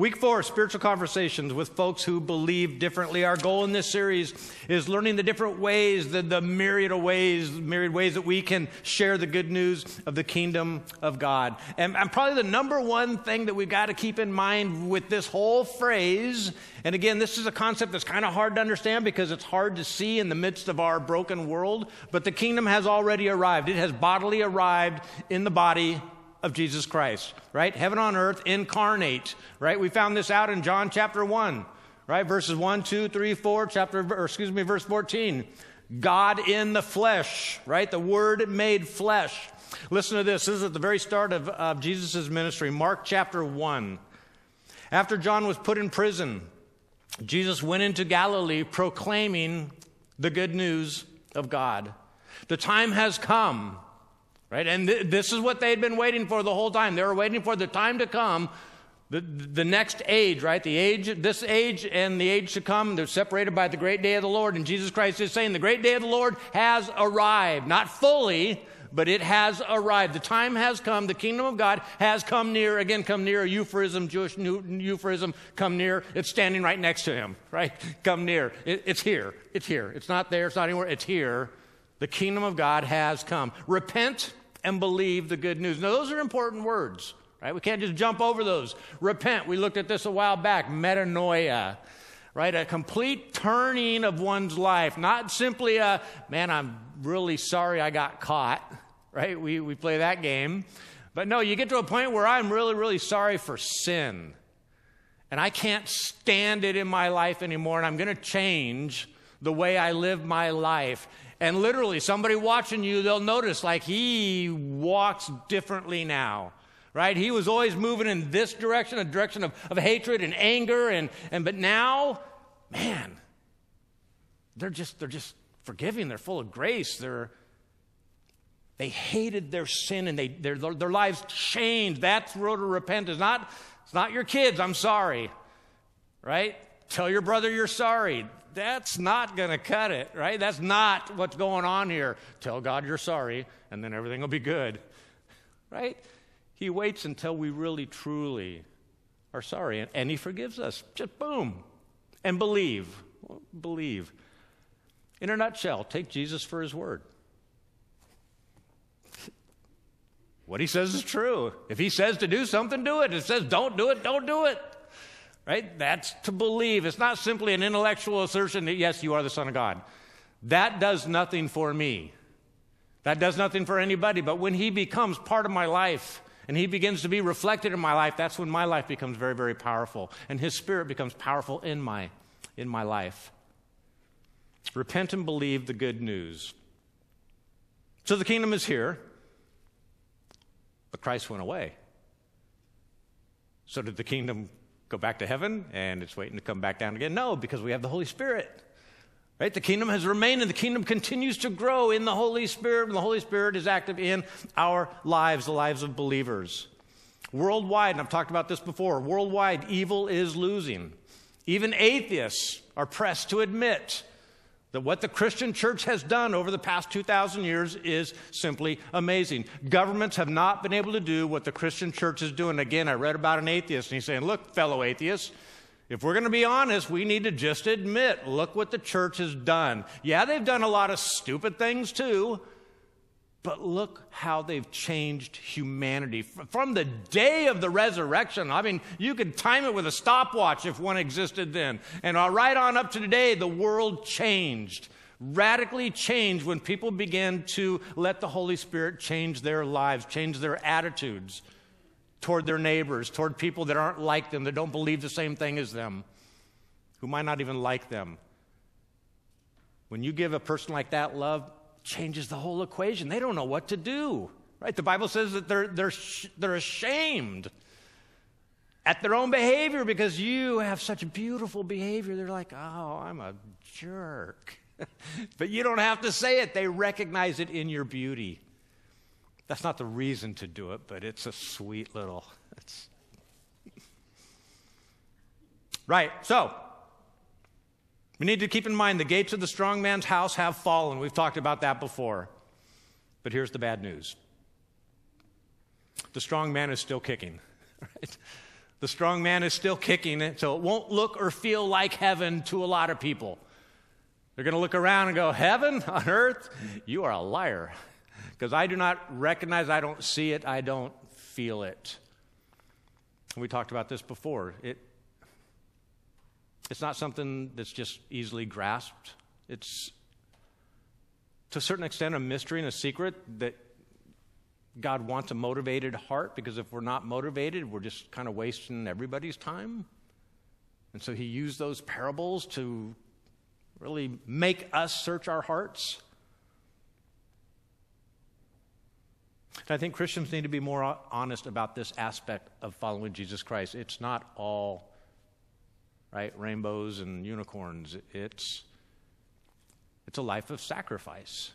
Week four, spiritual conversations with folks who believe differently. Our goal in this series is learning the different ways, the, the myriad of ways, myriad ways that we can share the good news of the kingdom of God. And, and probably the number one thing that we've got to keep in mind with this whole phrase, and again, this is a concept that's kind of hard to understand because it's hard to see in the midst of our broken world, but the kingdom has already arrived. It has bodily arrived in the body of Jesus Christ, right? Heaven on earth incarnate, right? We found this out in John chapter 1, right? Verses 1, 2, 3, 4, chapter, or excuse me, verse 14. God in the flesh, right? The Word made flesh. Listen to this. This is at the very start of, of Jesus' ministry, Mark chapter 1. After John was put in prison, Jesus went into Galilee proclaiming the good news of God. The time has come Right? And th- this is what they had been waiting for the whole time. They were waiting for the time to come, the, the next age, right? The age, this age and the age to come, they're separated by the great day of the Lord. And Jesus Christ is saying the great day of the Lord has arrived. Not fully, but it has arrived. The time has come. The kingdom of God has come near. Again, come near, a euphemism, Jewish euphemism, come near. It's standing right next to him, right? Come near. It, it's here. It's here. It's not there. It's not anywhere. It's here. The kingdom of God has come. Repent and believe the good news. Now, those are important words, right? We can't just jump over those. Repent, we looked at this a while back, metanoia, right? A complete turning of one's life, not simply a, man, I'm really sorry I got caught, right? We, we play that game. But no, you get to a point where I'm really, really sorry for sin. And I can't stand it in my life anymore, and I'm going to change the way I live my life. And literally, somebody watching you, they'll notice like he walks differently now. Right? He was always moving in this direction, a direction of, of hatred and anger, and, and but now, man, they're just they're just forgiving, they're full of grace, they're they hated their sin and they, their, their lives changed. That's road to repentance. Not, it's not your kids, I'm sorry. Right? Tell your brother you're sorry that's not going to cut it, right? That's not what's going on here. Tell God you're sorry, and then everything will be good, right? He waits until we really, truly are sorry, and, and He forgives us. Just boom. And believe. believe. In a nutshell, take Jesus for His word. What He says is true. If He says to do something, do it. If He says don't do it, don't do it. Right? That's to believe. It's not simply an intellectual assertion that, yes, you are the Son of God. That does nothing for me. That does nothing for anybody. But when He becomes part of my life and He begins to be reflected in my life, that's when my life becomes very, very powerful. And His Spirit becomes powerful in my, in my life. Repent and believe the good news. So the kingdom is here, but Christ went away. So did the kingdom go back to heaven and it's waiting to come back down again? No, because we have the Holy Spirit. Right? The kingdom has remained and the kingdom continues to grow in the Holy Spirit, and the Holy Spirit is active in our lives, the lives of believers. Worldwide, and I've talked about this before, worldwide, evil is losing. Even atheists are pressed to admit that what the Christian church has done over the past 2,000 years is simply amazing. Governments have not been able to do what the Christian church is doing. Again, I read about an atheist, and he's saying, Look, fellow atheists, if we're going to be honest, we need to just admit, look what the church has done. Yeah, they've done a lot of stupid things too, but look how they've changed humanity. From the day of the resurrection, I mean, you could time it with a stopwatch if one existed then. And uh, right on up to today, the world changed, radically changed when people began to let the Holy Spirit change their lives, change their attitudes toward their neighbors, toward people that aren't like them, that don't believe the same thing as them, who might not even like them. When you give a person like that love, changes the whole equation. They don't know what to do, right? The Bible says that they're, they're, they're ashamed at their own behavior because you have such beautiful behavior. They're like, oh, I'm a jerk. but you don't have to say it, they recognize it in your beauty. That's not the reason to do it, but it's a sweet little. It's... right, so we need to keep in mind the gates of the strong man's house have fallen. We've talked about that before. But here's the bad news the strong man is still kicking. Right? The strong man is still kicking so it won't look or feel like heaven to a lot of people. They're going to look around and go, Heaven on earth? You are a liar. Because I do not recognize, I don't see it, I don't feel it. We talked about this before. It, it's not something that's just easily grasped. It's, to a certain extent, a mystery and a secret that God wants a motivated heart because if we're not motivated, we're just kind of wasting everybody's time. And so he used those parables to really make us search our hearts. And I think Christians need to be more honest about this aspect of following Jesus Christ. It's not all right rainbows and unicorns. It's it's a life of sacrifice.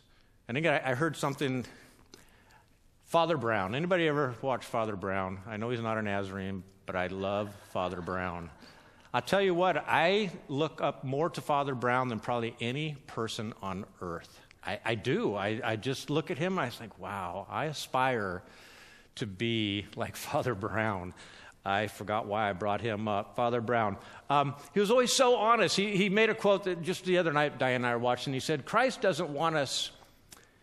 And again, I heard something Father Brown. Anybody ever watch Father Brown? I know he's not a Nazarene, but I love Father Brown. I tell you what, I look up more to Father Brown than probably any person on earth. I, I do. I, I just look at him, I think, wow, I aspire to be like Father Brown. I forgot why I brought him up. Father Brown. Um, he was always so honest. He, he made a quote that just the other night, Diane and I were watching. He said, Christ doesn't want us,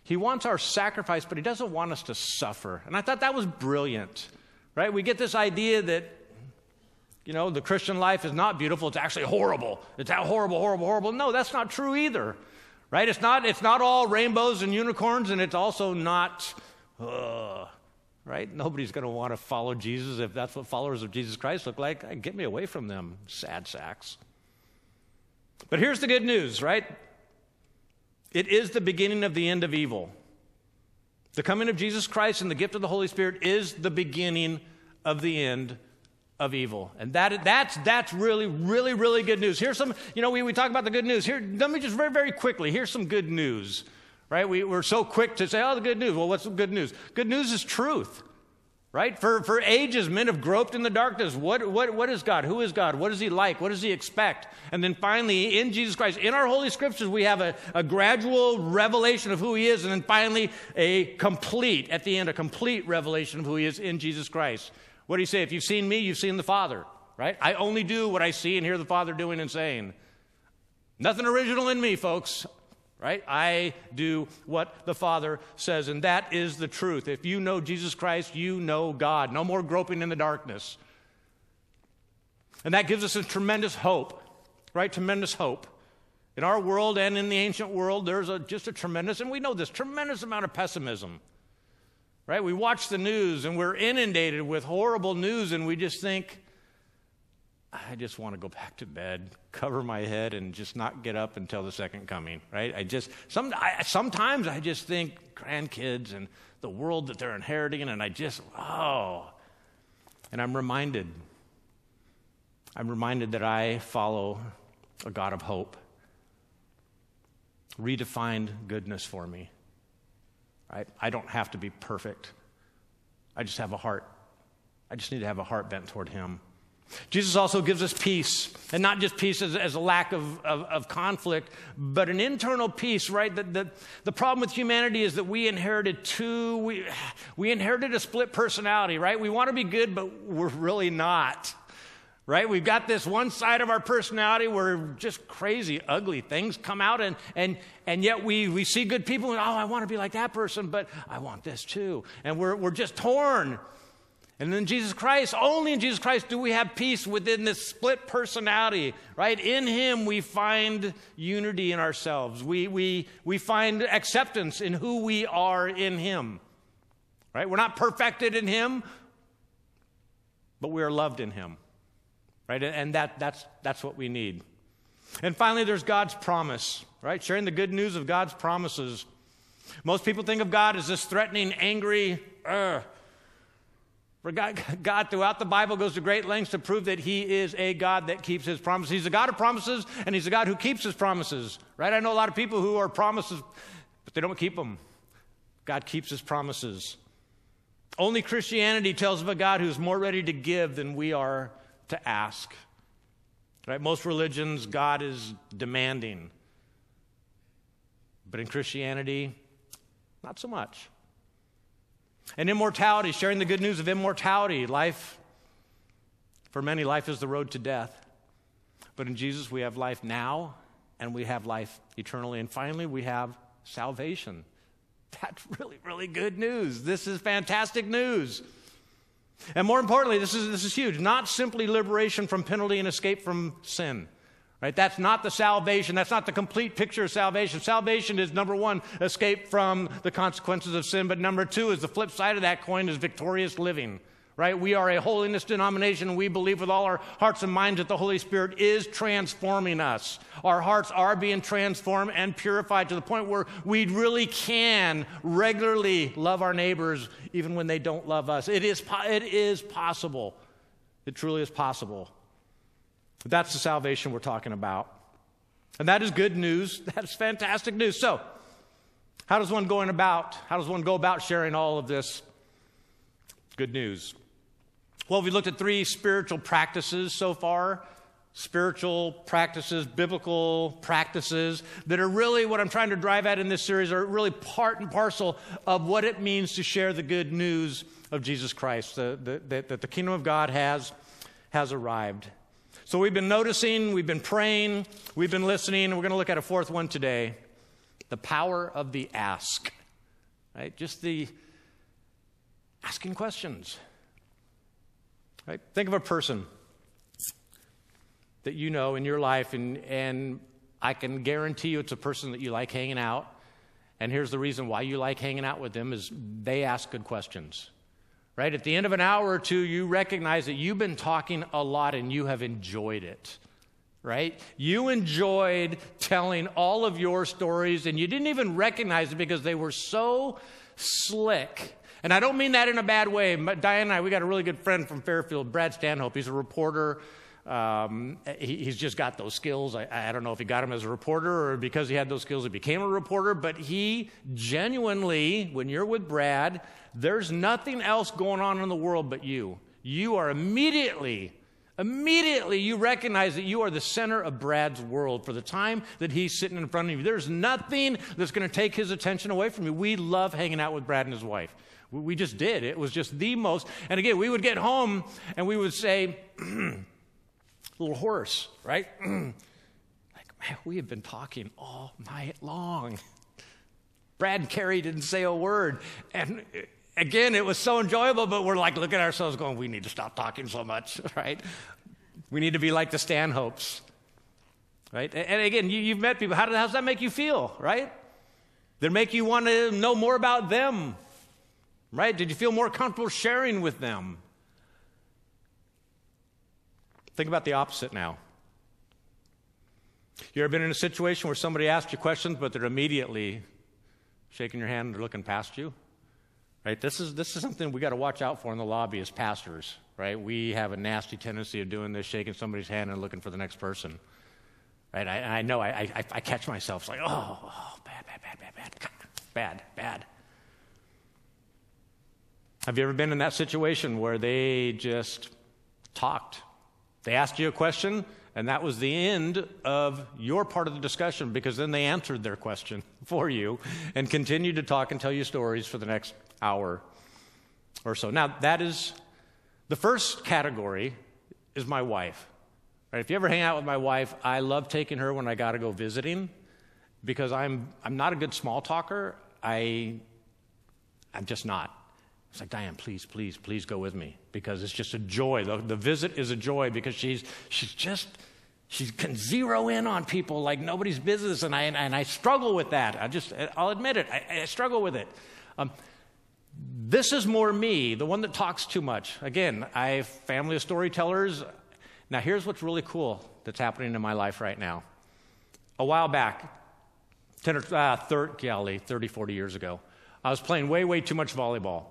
he wants our sacrifice, but he doesn't want us to suffer. And I thought that was brilliant, right? We get this idea that, you know, the Christian life is not beautiful, it's actually horrible. It's horrible, horrible, horrible. No, that's not true either right? It's not, it's not all rainbows and unicorns, and it's also not, uh, right? Nobody's going to want to follow Jesus if that's what followers of Jesus Christ look like. Get me away from them, sad sacks. But here's the good news, right? It is the beginning of the end of evil. The coming of Jesus Christ and the gift of the Holy Spirit is the beginning of the end of evil. And that, that's, that's really, really, really good news. Here's some, you know, we, we talk about the good news. Here, let me just very, very quickly, here's some good news, right? We, we're so quick to say, oh, the good news. Well, what's the good news? Good news is truth, right? For, for ages, men have groped in the darkness. What, what, what is God? Who is God? What is He like? What does He expect? And then finally, in Jesus Christ, in our Holy Scriptures, we have a, a gradual revelation of who He is, and then finally, a complete, at the end, a complete revelation of who He is in Jesus Christ. What do you say? If you've seen me, you've seen the Father, right? I only do what I see and hear the Father doing and saying. Nothing original in me, folks, right? I do what the Father says, and that is the truth. If you know Jesus Christ, you know God. No more groping in the darkness. And that gives us a tremendous hope, right? Tremendous hope. In our world and in the ancient world, there's a, just a tremendous, and we know this, tremendous amount of pessimism right? We watch the news and we're inundated with horrible news, and we just think, I just want to go back to bed, cover my head, and just not get up until the second coming, right? I just, some, I, sometimes I just think grandkids and the world that they're inheriting, and I just, oh. And I'm reminded, I'm reminded that I follow a God of hope, redefined goodness for me. Right? I don't have to be perfect. I just have a heart. I just need to have a heart bent toward Him. Jesus also gives us peace, and not just peace as, as a lack of, of, of, conflict, but an internal peace, right? The, the, the problem with humanity is that we inherited two, we, we inherited a split personality, right? We want to be good, but we're really not right? We've got this one side of our personality where just crazy, ugly things come out, and, and, and yet we, we see good people and, oh, I want to be like that person, but I want this too. And we're, we're just torn. And in Jesus Christ, only in Jesus Christ do we have peace within this split personality, right? In Him we find unity in ourselves. We, we, we find acceptance in who we are in Him, right? We're not perfected in Him, but we are loved in Him right? And that, that's, that's what we need. And finally, there's God's promise, right? Sharing the good news of God's promises. Most people think of God as this threatening, angry, uh, for God, God, throughout the Bible, goes to great lengths to prove that He is a God that keeps His promises. He's a God of promises, and He's a God who keeps His promises, right? I know a lot of people who are promises, but they don't keep them. God keeps His promises. Only Christianity tells of a God who's more ready to give than we are to ask. Right? Most religions, God is demanding. But in Christianity, not so much. And immortality, sharing the good news of immortality, life For many, life is the road to death. But in Jesus, we have life now and we have life eternally. And finally, we have salvation. That's really, really good news. This is fantastic news. And more importantly, this is, this is huge. Not simply liberation from penalty and escape from sin. Right? That's not the salvation. That's not the complete picture of salvation. Salvation is number one, escape from the consequences of sin. But number two is the flip side of that coin is victorious living. Right? We are a holiness denomination we believe with all our hearts and minds that the Holy Spirit is transforming us. Our hearts are being transformed and purified to the point where we really can regularly love our neighbors even when they don't love us. It is, it is possible. It truly is possible. That's the salvation we're talking about. And that is good news. That's fantastic news. So, how does one going about? How does one go about sharing all of this good news? Well, we looked at three spiritual practices so far spiritual practices, biblical practices that are really what I'm trying to drive at in this series are really part and parcel of what it means to share the good news of Jesus Christ, that the, the, the kingdom of God has, has arrived. So we've been noticing, we've been praying, we've been listening, we're going to look at a fourth one today the power of the ask. Right? Just the asking questions. Right? Think of a person that you know in your life, and, and I can guarantee you it's a person that you like hanging out. And here's the reason why you like hanging out with them is they ask good questions right? At the end of an hour or two, you recognize that you've been talking a lot and you have enjoyed it, right? You enjoyed telling all of your stories and you didn't even recognize it because they were so slick. And I don't mean that in a bad way. But Diane and I, we got a really good friend from Fairfield, Brad Stanhope. He's a reporter. Um, he, he's just got those skills. I, I, don't know if he got them as a reporter or because he had those skills, he became a reporter. But he genuinely, when you're with Brad, there's nothing else going on in the world but you. You are immediately, immediately, you recognize that you are the center of Brad's world for the time that he's sitting in front of you. There's nothing that's going to take his attention away from you. We love hanging out with Brad and his wife. We just did. It was just the most. And again, we would get home and we would say, little hoarse, right? like, man, we have been talking all night long. Brad and Carrie didn't say a word. And uh, again, it was so enjoyable, but we're like looking at ourselves going, we need to stop talking so much, right? We need to be like the Stanhopes, right? And again, you, have met people. How, does that make you feel, right? It make you want to know more about them, right? Did you feel more comfortable sharing with them? Think about the opposite now. You ever been in a situation where somebody asked you questions, but they're immediately shaking your hand and looking past you? Right? This is, this is something we got to watch out for in the lobby as pastors, right? We have a nasty tendency of doing this, shaking somebody's hand and looking for the next person. Right? I, I know I, I, I, catch myself It's like, oh, oh, bad, bad, bad, bad, bad, bad, bad. Have you ever been in that situation where they just talked? They asked you a question, and that was the end of your part of the discussion because then they answered their question for you and continued to talk and tell you stories for the next hour or so. Now, that is the first category is my wife. Right, if you ever hang out with my wife, I love taking her when I got to go visiting because I'm, I'm not a good small talker. I, I'm just not. It's like, Diane, please, please, please go with me because it's just a joy. The, the visit is a joy because she's, she's just, she can zero in on people like nobody's business. And I, and I struggle with that. I just, I'll admit it. I, I struggle with it. Um, this is more me, the one that talks too much. Again, I family of storytellers. Now, here's what's really cool that's happening in my life right now. A while back, 10 or uh, 30, golly, 30, 40 years ago, I was playing way, way too much volleyball.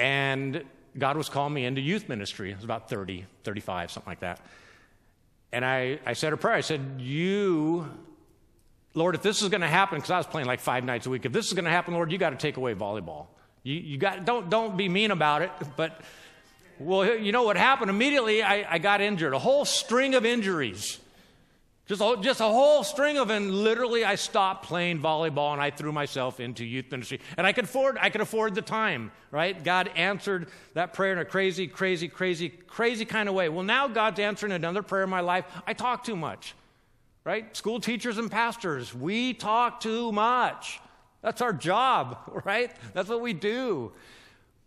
And God was calling me into youth ministry. I was about 30, 35, something like that. And I, I said a prayer. I said, You, Lord, if this is going to happen, because I was playing like five nights a week, if this is going to happen, Lord, you got to take away volleyball. You, you got, don't, don't be mean about it, but, well, you know what happened? Immediately, I, I got injured, a whole string of injuries. Just a, just a whole string of and literally I stopped playing volleyball and I threw myself into youth ministry. And I could afford I could afford the time, right? God answered that prayer in a crazy, crazy, crazy, crazy kind of way. Well, now God's answering another prayer in my life. I talk too much. Right? School teachers and pastors, we talk too much. That's our job, right? That's what we do.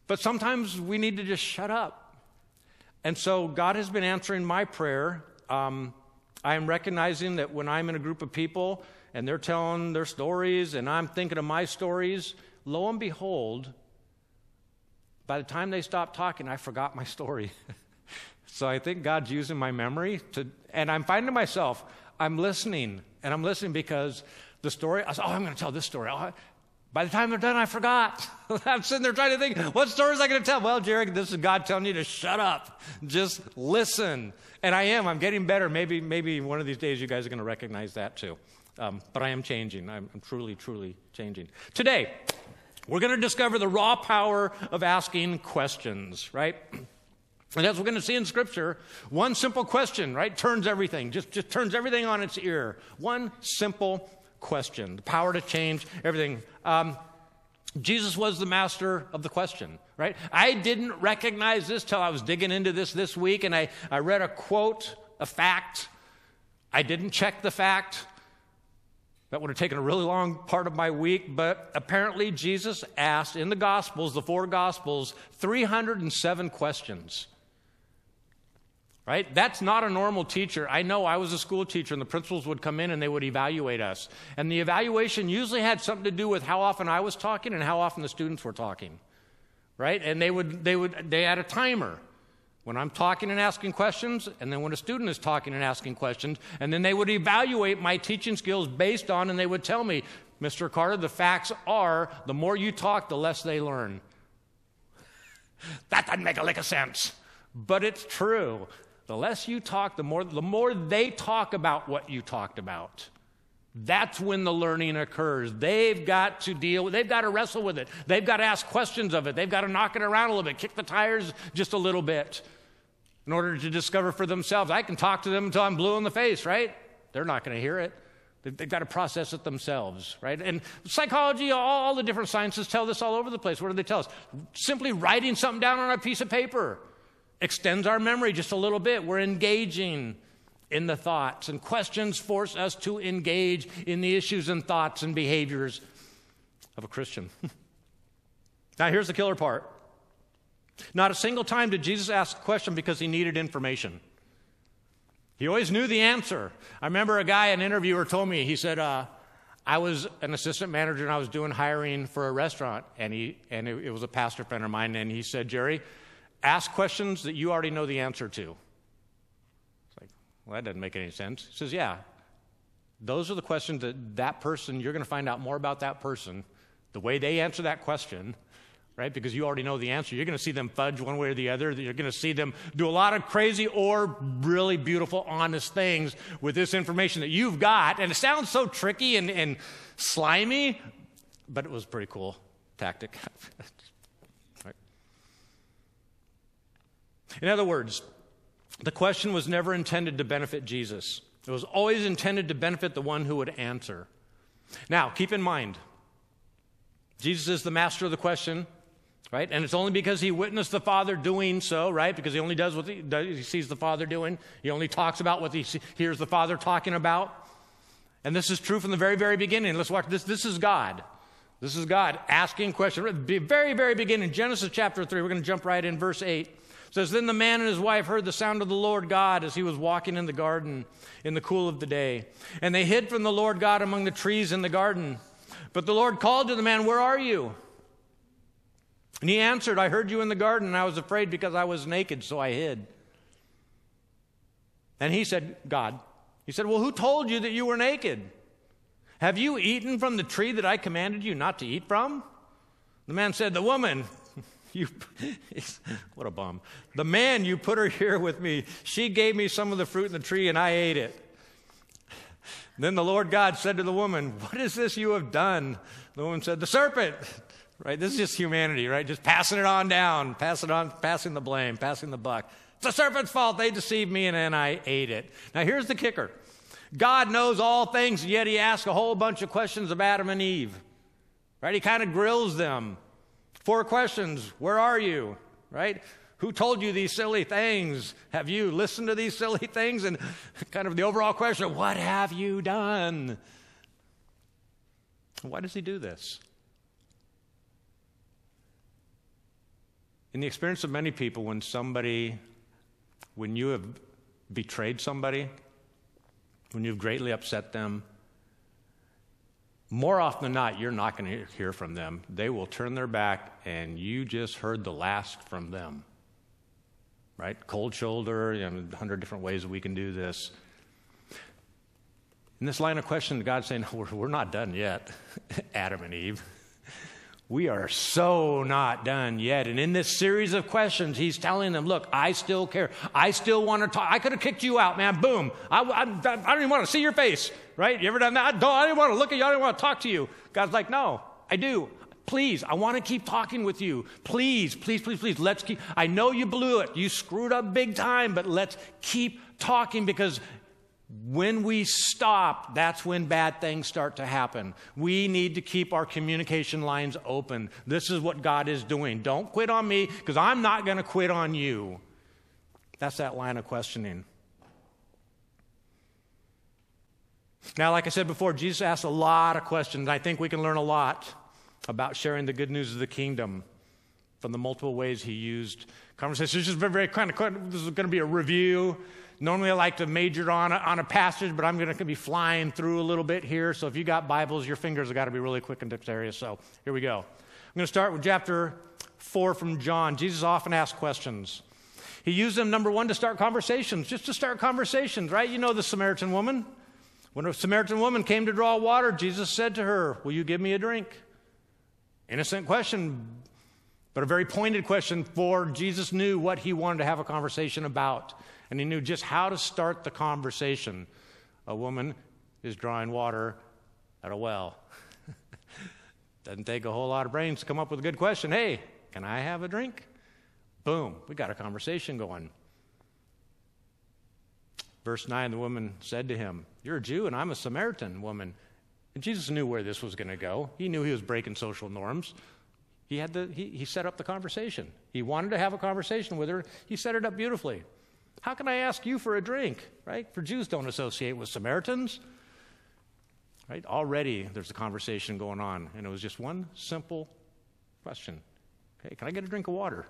But sometimes we need to just shut up. And so God has been answering my prayer. Um, I am recognizing that when I'm in a group of people and they're telling their stories and I'm thinking of my stories, lo and behold, by the time they stop talking, I forgot my story. so I think God's using my memory to, and I'm finding myself, I'm listening, and I'm listening because the story, I said, oh, I'm going to tell this story. Oh, by the time they're done, I forgot. I'm sitting there trying to think, what story is I going to tell? Well, Jerry, this is God telling you to shut up. Just listen. And I am. I'm getting better. Maybe, maybe one of these days you guys are going to recognize that too. Um, but I am changing. I'm, I'm truly, truly changing. Today, we're going to discover the raw power of asking questions, right? And as we're going to see in Scripture, one simple question, right, turns everything, just, just turns everything on its ear. One simple question, the power to change everything. Um, Jesus was the master of the question, right? I didn't recognize this till I was digging into this this week, and I, I read a quote, a fact. I didn't check the fact. That would have taken a really long part of my week, but apparently Jesus asked in the Gospels, the four Gospels, 307 questions right? That's not a normal teacher. I know I was a school teacher, and the principals would come in and they would evaluate us. And the evaluation usually had something to do with how often I was talking and how often the students were talking, right? And they would, they would, they had a timer when I'm talking and asking questions, and then when a student is talking and asking questions, and then they would evaluate my teaching skills based on, and they would tell me, Mr. Carter, the facts are the more you talk, the less they learn. that doesn't make a lick of sense, but it's true. The less you talk, the more, the more they talk about what you talked about. That's when the learning occurs. They've got to deal, with, they've got to wrestle with it. They've got to ask questions of it. They've got to knock it around a little bit, kick the tires just a little bit in order to discover for themselves. I can talk to them until I'm blue in the face, right? They're not going to hear it. They've got to process it themselves, right? And psychology, all, all the different sciences tell this all over the place. What do they tell us? Simply writing something down on a piece of paper extends our memory just a little bit. We're engaging in the thoughts, and questions force us to engage in the issues and thoughts and behaviors of a Christian. now, here's the killer part. Not a single time did Jesus ask a question because he needed information. He always knew the answer. I remember a guy, an interviewer, told me, he said, uh, I was an assistant manager and I was doing hiring for a restaurant, and, he, and it, it was a pastor friend of mine, and he said, Jerry, ask questions that you already know the answer to. It's like, well, that doesn't make any sense. He says, yeah. Those are the questions that that person, you're going to find out more about that person, the way they answer that question, right? Because you already know the answer. You're going to see them fudge one way or the other. You're going to see them do a lot of crazy or really beautiful, honest things with this information that you've got. And it sounds so tricky and, and slimy, but it was pretty cool tactic. In other words, the question was never intended to benefit Jesus. It was always intended to benefit the one who would answer. Now, keep in mind, Jesus is the master of the question, right? And it's only because he witnessed the Father doing so, right? Because he only does what he, does, he sees the Father doing. He only talks about what he see, hears the Father talking about. And this is true from the very, very beginning. Let's watch this. This is God. This is God asking questions. Very, very beginning, Genesis chapter 3. We're going to jump right in, verse 8 says, Then the man and his wife heard the sound of the Lord God as he was walking in the garden in the cool of the day. And they hid from the Lord God among the trees in the garden. But the Lord called to the man, Where are you? And he answered, I heard you in the garden, and I was afraid because I was naked, so I hid. And he said, God, he said, Well, who told you that you were naked? Have you eaten from the tree that I commanded you not to eat from? The man said, The woman you, what a bum. The man, you put her here with me. She gave me some of the fruit in the tree and I ate it. Then the Lord God said to the woman, What is this you have done? The woman said, The serpent. Right? This is just humanity, right? Just passing it on down, passing on, passing the blame, passing the buck. It's the serpent's fault. They deceived me and then I ate it. Now here's the kicker God knows all things, yet he asks a whole bunch of questions of Adam and Eve. Right? He kind of grills them. Four questions Where are you? Right? Who told you these silly things? Have you listened to these silly things? And kind of the overall question What have you done? Why does he do this? In the experience of many people, when somebody, when you have betrayed somebody, when you've greatly upset them, more often than not, you're not going to hear from them. They will turn their back, and you just heard the last from them. Right? Cold shoulder, you know, a hundred different ways we can do this. In this line of question, God's saying, we're, we're not done yet, Adam and Eve. We are so not done yet. And in this series of questions, he's telling them, Look, I still care. I still want to talk. I could have kicked you out, man. Boom. I, I, I don't even want to see your face, right? You ever done that? I don't, I don't want to look at you. I don't want to talk to you. God's like, No, I do. Please, I want to keep talking with you. Please, please, please, please. Let's keep. I know you blew it. You screwed up big time, but let's keep talking because when we stop, that's when bad things start to happen. We need to keep our communication lines open. This is what God is doing. Don't quit on me because I'm not going to quit on you. That's that line of questioning. Now, like I said before, Jesus asked a lot of questions. I think we can learn a lot about sharing the good news of the kingdom from the multiple ways he used conversations. This is very, very kind of, this is going to be a review Normally, I like to major on a, on a passage, but I'm going to be flying through a little bit here. So if you got Bibles, your fingers have got to be really quick and dexterous. So here we go. I'm going to start with chapter 4 from John. Jesus often asked questions. He used them, number one, to start conversations, just to start conversations, right? You know the Samaritan woman. When a Samaritan woman came to draw water, Jesus said to her, Will you give me a drink? Innocent question, but a very pointed question, for Jesus knew what he wanted to have a conversation about and he knew just how to start the conversation. A woman is drawing water at a well. Doesn't take a whole lot of brains to come up with a good question. Hey, can I have a drink? Boom, we got a conversation going. Verse 9 the woman said to him, You're a Jew and I'm a Samaritan woman. And Jesus knew where this was going to go. He knew he was breaking social norms. He, had the, he, he set up the conversation. He wanted to have a conversation with her. He set it up beautifully. How can I ask you for a drink? Right? For Jews don't associate with Samaritans. Right? Already there's a conversation going on, and it was just one simple question. Okay, can I get a drink of water?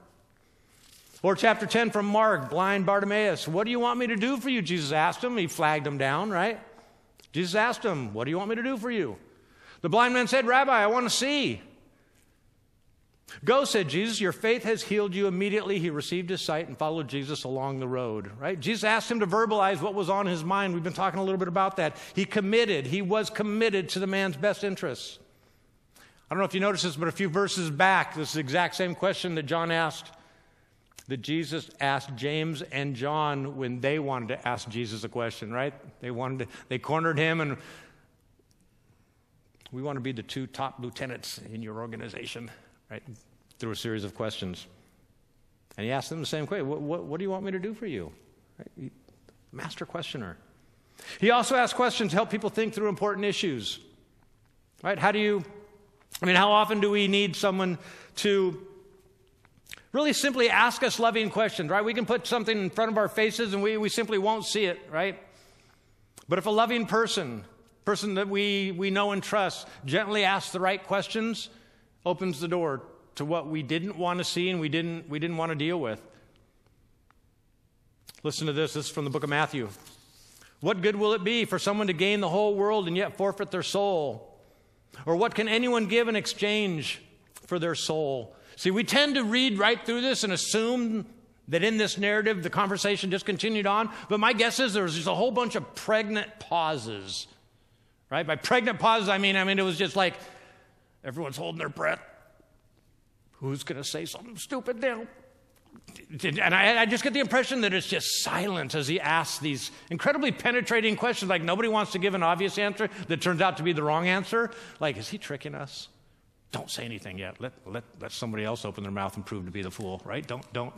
Or chapter 10 from Mark, blind Bartimaeus. What do you want me to do for you? Jesus asked him. He flagged him down, right? Jesus asked him, What do you want me to do for you? The blind man said, Rabbi, I want to see. Go, said Jesus, your faith has healed you. Immediately he received his sight and followed Jesus along the road, right? Jesus asked him to verbalize what was on his mind. We've been talking a little bit about that. He committed, he was committed to the man's best interests. I don't know if you noticed this, but a few verses back, this is the exact same question that John asked, that Jesus asked James and John when they wanted to ask Jesus a question, right? They wanted to, they cornered him and we want to be the two top lieutenants in your organization right, through a series of questions. And he asked them the same question what, what, what do you want me to do for you? Right? Master questioner. He also asked questions to help people think through important issues. Right? How do you, I mean, how often do we need someone to really simply ask us loving questions, right? We can put something in front of our faces and we, we simply won't see it, right? But if a loving person, person that we, we know and trust, gently asks the right questions, opens the door to what we didn't want to see and we didn't, we didn't want to deal with. Listen to this. This is from the book of Matthew. What good will it be for someone to gain the whole world and yet forfeit their soul? Or what can anyone give in exchange for their soul? See, we tend to read right through this and assume that in this narrative the conversation just continued on. But my guess is there was just a whole bunch of pregnant pauses. Right? By pregnant pauses, I mean, I mean, it was just like Everyone's holding their breath. Who's going to say something stupid now? And I, I, just get the impression that it's just silent as he asks these incredibly penetrating questions. Like nobody wants to give an obvious answer that turns out to be the wrong answer. Like, is he tricking us? Don't say anything yet. Let, let, let somebody else open their mouth and prove to be the fool, right? Don't, don't.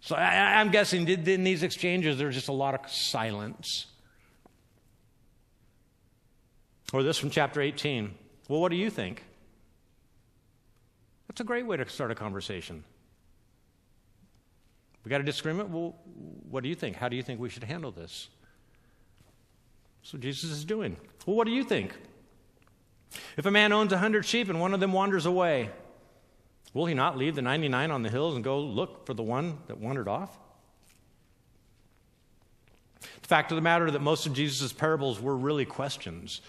So I, am guessing in these exchanges, there's just a lot of silence. Or this from chapter 18. Well, what do you think? That's a great way to start a conversation. We got a disagreement? Well, what do you think? How do you think we should handle this? So Jesus is doing. Well, what do you think? If a man owns a hundred sheep and one of them wanders away, will he not leave the 99 on the hills and go look for the one that wandered off? The fact of the matter is that most of Jesus' parables were really questions,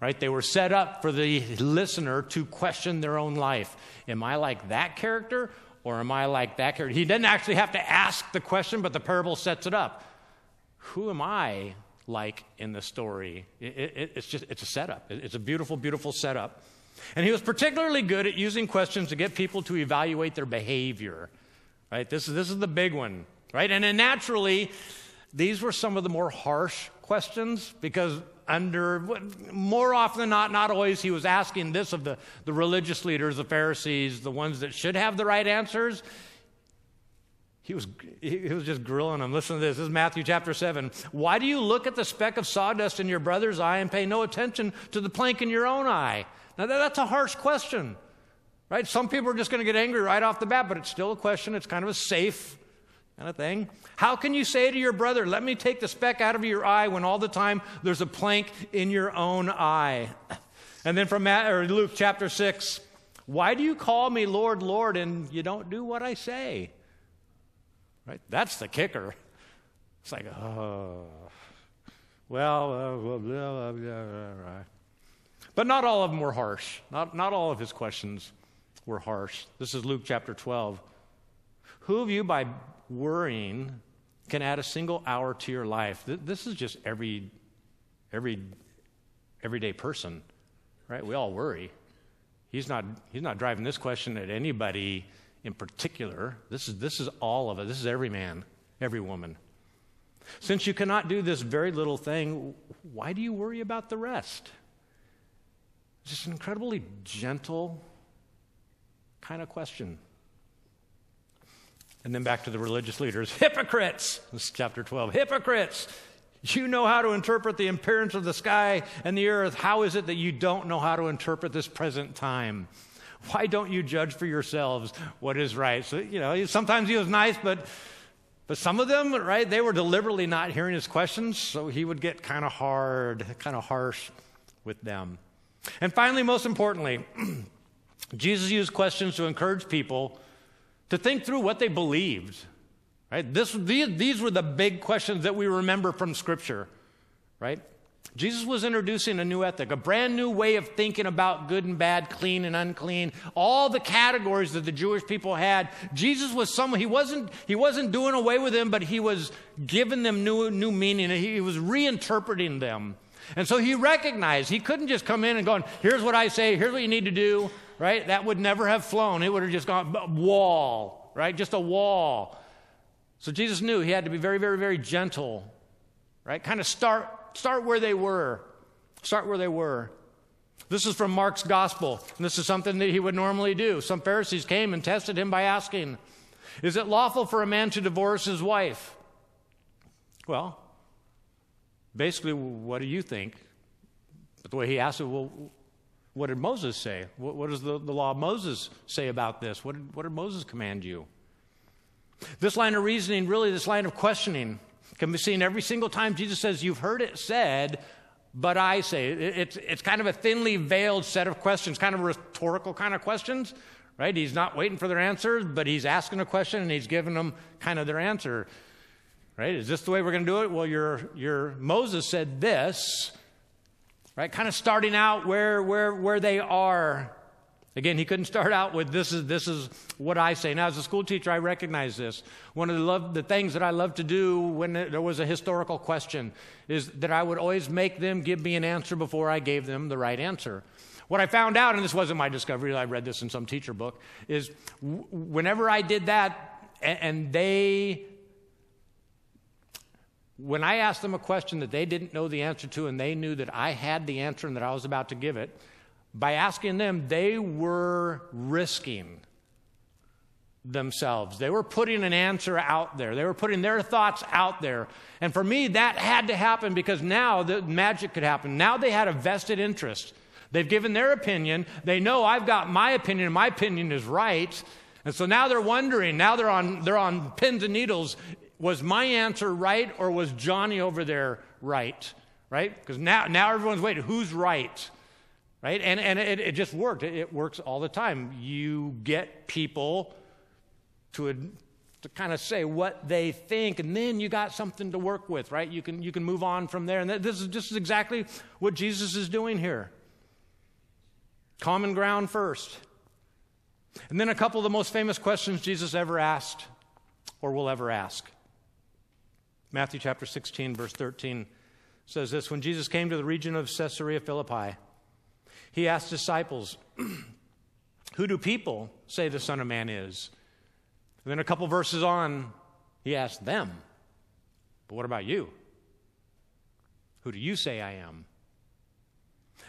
right? They were set up for the listener to question their own life. Am I like that character or am I like that character? He didn't actually have to ask the question, but the parable sets it up. Who am I like in the story? It, it, it's just, it's a setup. It's a beautiful, beautiful setup. And he was particularly good at using questions to get people to evaluate their behavior, right? This is, this is the big one, right? And then naturally, these were some of the more harsh questions because under more often than not not always he was asking this of the, the religious leaders the pharisees the ones that should have the right answers he was, he was just grilling them listen to this this is matthew chapter 7 why do you look at the speck of sawdust in your brother's eye and pay no attention to the plank in your own eye now that's a harsh question right some people are just going to get angry right off the bat but it's still a question it's kind of a safe kind of thing. How can you say to your brother, Let me take the speck out of your eye when all the time there's a plank in your own eye? And then from Luke chapter 6, why do you call me Lord, Lord, and you don't do what I say? Right? That's the kicker. It's like, oh, well, uh, blah, blah, blah, but not all of them were harsh. Not, not all of his questions were harsh. This is Luke chapter 12. Who of you, by worrying can add a single hour to your life. This is just every, every, everyday person, right? We all worry. He's not, he's not driving this question at anybody in particular. This is, this is all of it. This is every man, every woman. Since you cannot do this very little thing, why do you worry about the rest? It's just an incredibly gentle kind of question. And then back to the religious leaders hypocrites. This is chapter 12. Hypocrites. You know how to interpret the appearance of the sky and the earth. How is it that you don't know how to interpret this present time? Why don't you judge for yourselves what is right? So, you know, sometimes he was nice, but but some of them, right, they were deliberately not hearing his questions, so he would get kind of hard, kind of harsh with them. And finally, most importantly, Jesus used questions to encourage people to think through what they believed. Right? This, these, these were the big questions that we remember from Scripture. Right? Jesus was introducing a new ethic, a brand new way of thinking about good and bad, clean and unclean, all the categories that the Jewish people had. Jesus was someone, he wasn't, he wasn't doing away with them, but he was giving them new, new meaning. He was reinterpreting them. And so he recognized he couldn't just come in and go, here's what I say, here's what you need to do right? That would never have flown. It would have just gone wall, right? Just a wall. So Jesus knew he had to be very, very, very gentle, right? Kind of start, start where they were. Start where they were. This is from Mark's gospel, and this is something that he would normally do. Some Pharisees came and tested him by asking, Is it lawful for a man to divorce his wife? Well, basically, what do you think? But the way he asked it, well, what did Moses say? What, what does the, the, law of Moses say about this? What did, what did Moses command you? This line of reasoning, really, this line of questioning, can be seen every single time Jesus says, You've heard it said, but I say. It's, it's kind of a thinly veiled set of questions, kind of rhetorical kind of questions, right? He's not waiting for their answers, but he's asking a question and he's giving them kind of their answer, right? Is this the way we're going to do it? Well, your, your Moses said this, right? Kind of starting out where, where, where they are. Again, he couldn't start out with this is, this is what I say. Now, as a school teacher, I recognize this. One of the, love, the things that I love to do when there was a historical question is that I would always make them give me an answer before I gave them the right answer. What I found out, and this wasn't my discovery, I read this in some teacher book, is w- whenever I did that and, and they when I asked them a question that they didn't know the answer to and they knew that I had the answer and that I was about to give it, by asking them, they were risking themselves. They were putting an answer out there. They were putting their thoughts out there. And for me, that had to happen because now the magic could happen. Now they had a vested interest. They've given their opinion. They know I've got my opinion, my opinion is right. And so now they're wondering, now they're on, they're on pins and needles. Was my answer right or was Johnny over there right? Right? Because now, now everyone's waiting. Who's right? Right? And, and it, it just worked. It, it works all the time. You get people to, to kind of say what they think, and then you got something to work with, right? You can, you can move on from there. And this is just exactly what Jesus is doing here. Common ground first. And then a couple of the most famous questions Jesus ever asked or will ever ask. Matthew chapter 16, verse 13 says this When Jesus came to the region of Caesarea Philippi, he asked disciples, Who do people say the Son of Man is? And then a couple verses on, he asked them, But what about you? Who do you say I am?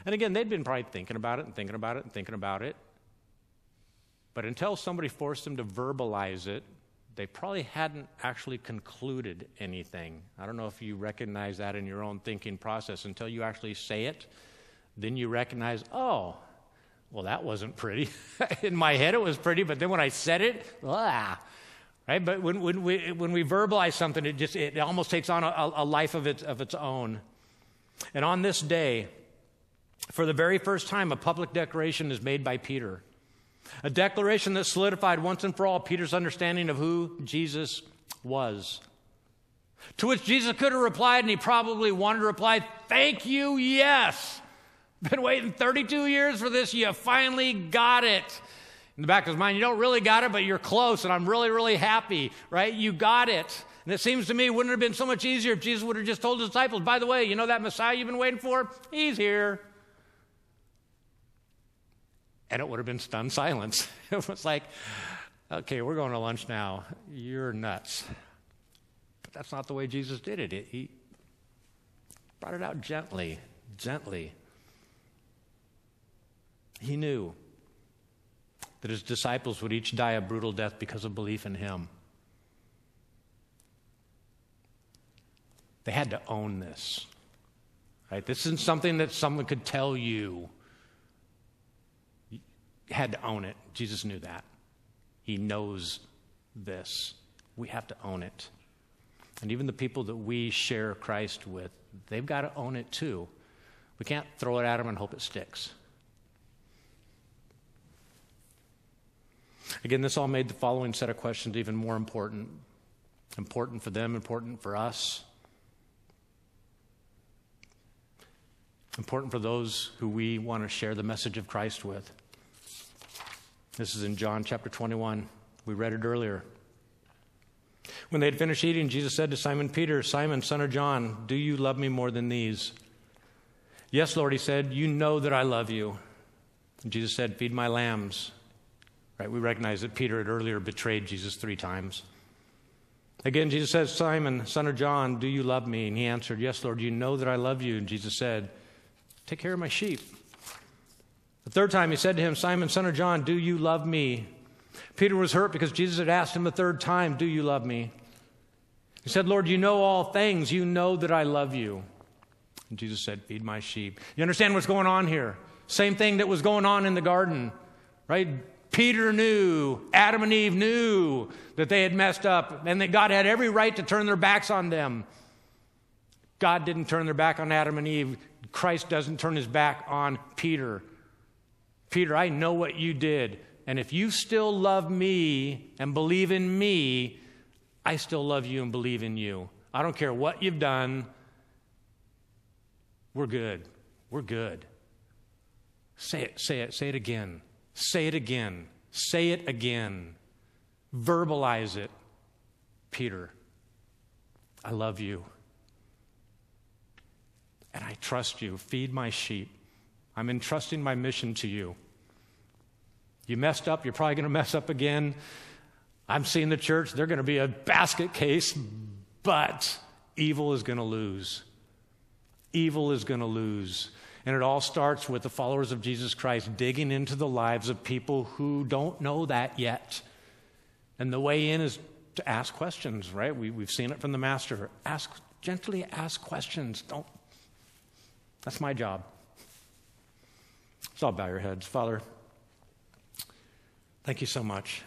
And again, they'd been probably thinking about it and thinking about it and thinking about it. But until somebody forced them to verbalize it, they probably hadn't actually concluded anything. I don't know if you recognize that in your own thinking process. Until you actually say it, then you recognize, oh, well, that wasn't pretty. In my head, it was pretty, but then when I said it, ah, right? But when, when, we, when we verbalize something, it just it almost takes on a, a life of its, of its own. And on this day, for the very first time, a public declaration is made by Peter. A declaration that solidified once and for all Peter's understanding of who Jesus was. To which Jesus could have replied, and he probably wanted to reply, Thank you, yes. Been waiting 32 years for this. You finally got it. In the back of his mind, you don't really got it, but you're close, and I'm really, really happy, right? You got it. And it seems to me, wouldn't it have been so much easier if Jesus would have just told his disciples, by the way, you know that Messiah you've been waiting for? He's here. And it would have been stunned silence. it was like, okay, we're going to lunch now. You're nuts. But that's not the way Jesus did it. He brought it out gently, gently. He knew that his disciples would each die a brutal death because of belief in him. They had to own this. Right? This isn't something that someone could tell you. You had to own it. Jesus knew that. He knows this. We have to own it. And even the people that we share Christ with, they've got to own it too. We can't throw it at them and hope it sticks. Again, this all made the following set of questions even more important important for them, important for us, important for those who we want to share the message of Christ with. This is in John chapter 21. We read it earlier. When they had finished eating, Jesus said to Simon Peter, Simon, son of John, do you love me more than these? Yes, Lord, he said, You know that I love you. And Jesus said, Feed my lambs. Right? We recognize that Peter had earlier betrayed Jesus three times. Again, Jesus says, Simon, son of John, do you love me? And he answered, Yes, Lord, you know that I love you. And Jesus said, Take care of my sheep. The third time he said to him, Simon, son of John, do you love me? Peter was hurt because Jesus had asked him a third time, Do you love me? He said, Lord, you know all things. You know that I love you. And Jesus said, Feed my sheep. You understand what's going on here? Same thing that was going on in the garden, right? Peter knew, Adam and Eve knew that they had messed up and that God had every right to turn their backs on them. God didn't turn their back on Adam and Eve. Christ doesn't turn his back on Peter. Peter, I know what you did. And if you still love me and believe in me, I still love you and believe in you. I don't care what you've done. We're good. We're good. Say it, say it, say it again. Say it again. Say it again. Verbalize it. Peter, I love you. And I trust you. Feed my sheep. I'm entrusting my mission to you. You messed up, you're probably going to mess up again. I'm seeing the church, they're going to be a basket case, but evil is going to lose. Evil is going to lose. And it all starts with the followers of Jesus Christ digging into the lives of people who don't know that yet. And the way in is to ask questions, right? We, we've seen it from the Master. Ask, gently ask questions. Don't. That's my job. So I'll bow your heads. Father, thank you so much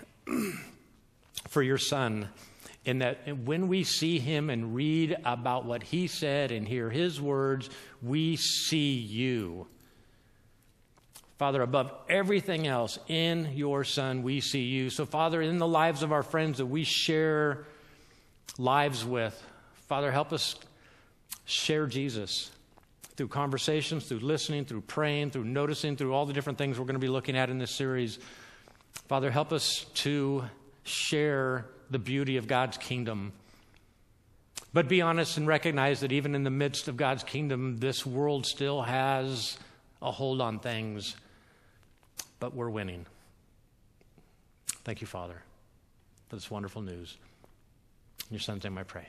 for your son in that when we see him and read about what he said and hear his words, we see you. Father, above everything else, in your Son, we see you. So, Father, in the lives of our friends that we share lives with, Father, help us share Jesus through conversations, through listening, through praying, through noticing, through all the different things we're going to be looking at in this series. Father, help us to share the beauty of God's kingdom. But be honest and recognize that even in the midst of God's kingdom, this world still has a hold on things, but we're winning. Thank you, Father, for this wonderful news. In your son's name I pray.